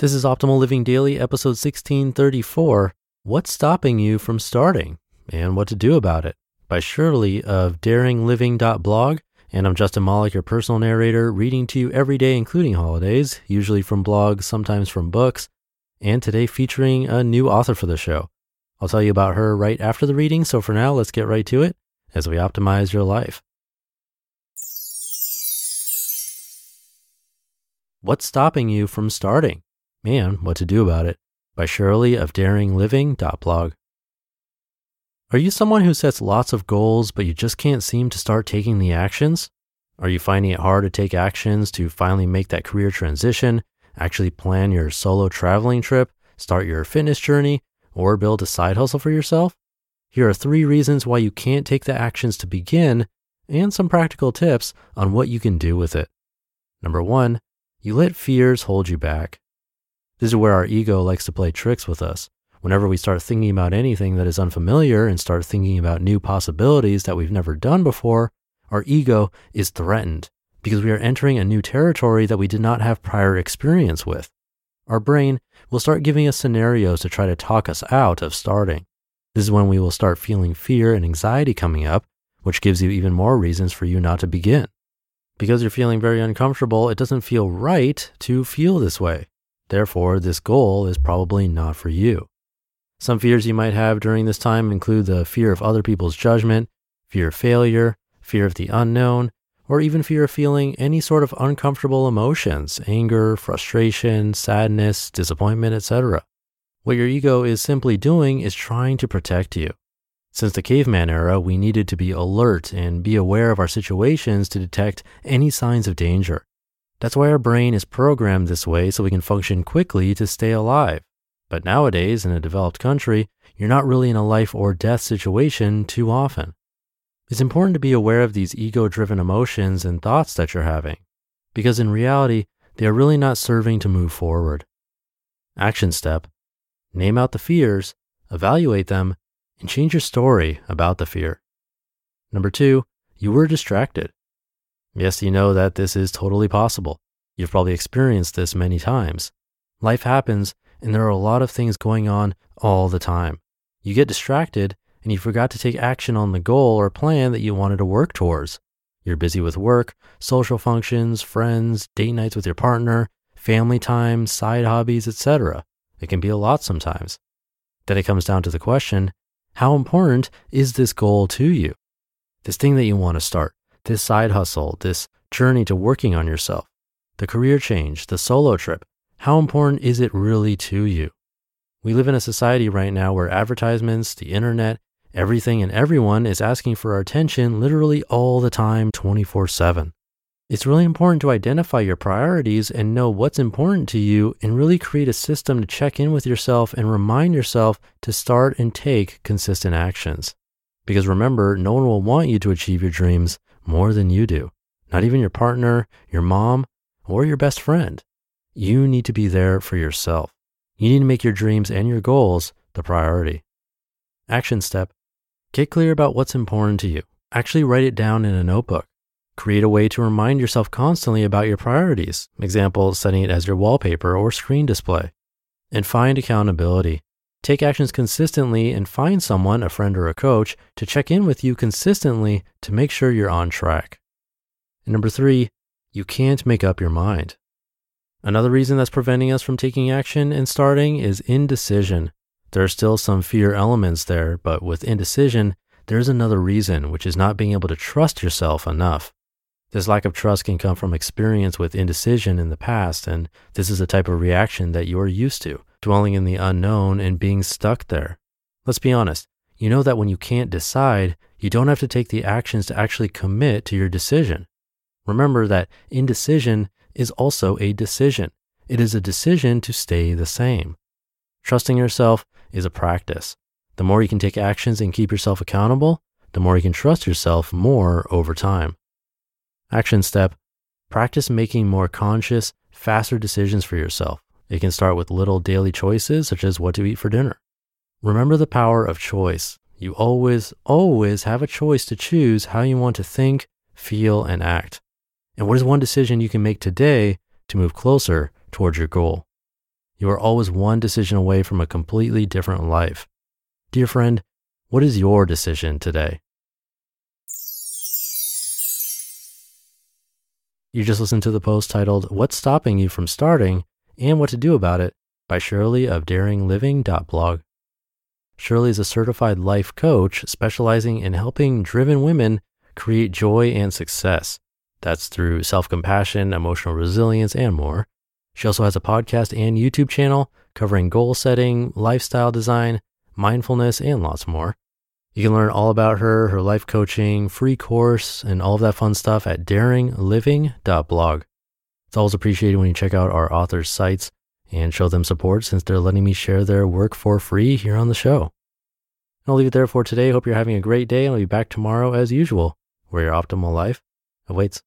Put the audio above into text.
This is Optimal Living Daily, episode 1634 What's Stopping You from Starting and What to Do About It by Shirley of daringliving.blog. And I'm Justin Malik, your personal narrator, reading to you every day, including holidays, usually from blogs, sometimes from books, and today featuring a new author for the show. I'll tell you about her right after the reading. So for now, let's get right to it as we optimize your life. What's stopping you from starting? And What to Do About It by Shirley of daringliving.blog. Are you someone who sets lots of goals, but you just can't seem to start taking the actions? Are you finding it hard to take actions to finally make that career transition, actually plan your solo traveling trip, start your fitness journey, or build a side hustle for yourself? Here are three reasons why you can't take the actions to begin and some practical tips on what you can do with it. Number one, you let fears hold you back. This is where our ego likes to play tricks with us. Whenever we start thinking about anything that is unfamiliar and start thinking about new possibilities that we've never done before, our ego is threatened because we are entering a new territory that we did not have prior experience with. Our brain will start giving us scenarios to try to talk us out of starting. This is when we will start feeling fear and anxiety coming up, which gives you even more reasons for you not to begin. Because you're feeling very uncomfortable, it doesn't feel right to feel this way. Therefore, this goal is probably not for you. Some fears you might have during this time include the fear of other people's judgment, fear of failure, fear of the unknown, or even fear of feeling any sort of uncomfortable emotions, anger, frustration, sadness, disappointment, etc. What your ego is simply doing is trying to protect you. Since the caveman era, we needed to be alert and be aware of our situations to detect any signs of danger. That's why our brain is programmed this way so we can function quickly to stay alive. But nowadays, in a developed country, you're not really in a life or death situation too often. It's important to be aware of these ego driven emotions and thoughts that you're having, because in reality, they are really not serving to move forward. Action step Name out the fears, evaluate them, and change your story about the fear. Number two, you were distracted. Yes, you know that this is totally possible. You've probably experienced this many times. Life happens, and there are a lot of things going on all the time. You get distracted, and you forgot to take action on the goal or plan that you wanted to work towards. You're busy with work, social functions, friends, date nights with your partner, family time, side hobbies, etc. It can be a lot sometimes. Then it comes down to the question how important is this goal to you? This thing that you want to start, this side hustle, this journey to working on yourself, the career change, the solo trip, how important is it really to you? We live in a society right now where advertisements, the internet, everything and everyone is asking for our attention literally all the time, 24 7. It's really important to identify your priorities and know what's important to you and really create a system to check in with yourself and remind yourself to start and take consistent actions. Because remember, no one will want you to achieve your dreams more than you do. Not even your partner, your mom, or your best friend. You need to be there for yourself. You need to make your dreams and your goals the priority. Action step Get clear about what's important to you. Actually, write it down in a notebook. Create a way to remind yourself constantly about your priorities. Example, setting it as your wallpaper or screen display. And find accountability. Take actions consistently and find someone, a friend or a coach, to check in with you consistently to make sure you're on track. And number three, you can't make up your mind. Another reason that's preventing us from taking action and starting is indecision. There are still some fear elements there, but with indecision, there's another reason, which is not being able to trust yourself enough. This lack of trust can come from experience with indecision in the past, and this is a type of reaction that you're used to, dwelling in the unknown and being stuck there. Let's be honest, you know that when you can't decide, you don't have to take the actions to actually commit to your decision. Remember that indecision is also a decision. It is a decision to stay the same. Trusting yourself is a practice. The more you can take actions and keep yourself accountable, the more you can trust yourself more over time. Action step practice making more conscious, faster decisions for yourself. It can start with little daily choices, such as what to eat for dinner. Remember the power of choice. You always, always have a choice to choose how you want to think, feel, and act. And what is one decision you can make today to move closer towards your goal? You are always one decision away from a completely different life. Dear friend, what is your decision today? You just listened to the post titled What's Stopping You from Starting and What to Do About It by Shirley of daringliving.blog. Shirley is a certified life coach specializing in helping driven women create joy and success. That's through self compassion, emotional resilience, and more. She also has a podcast and YouTube channel covering goal setting, lifestyle design, mindfulness, and lots more. You can learn all about her, her life coaching, free course, and all of that fun stuff at daringliving.blog. It's always appreciated when you check out our authors' sites and show them support since they're letting me share their work for free here on the show. I'll leave it there for today. Hope you're having a great day, and I'll be back tomorrow as usual, where your optimal life awaits.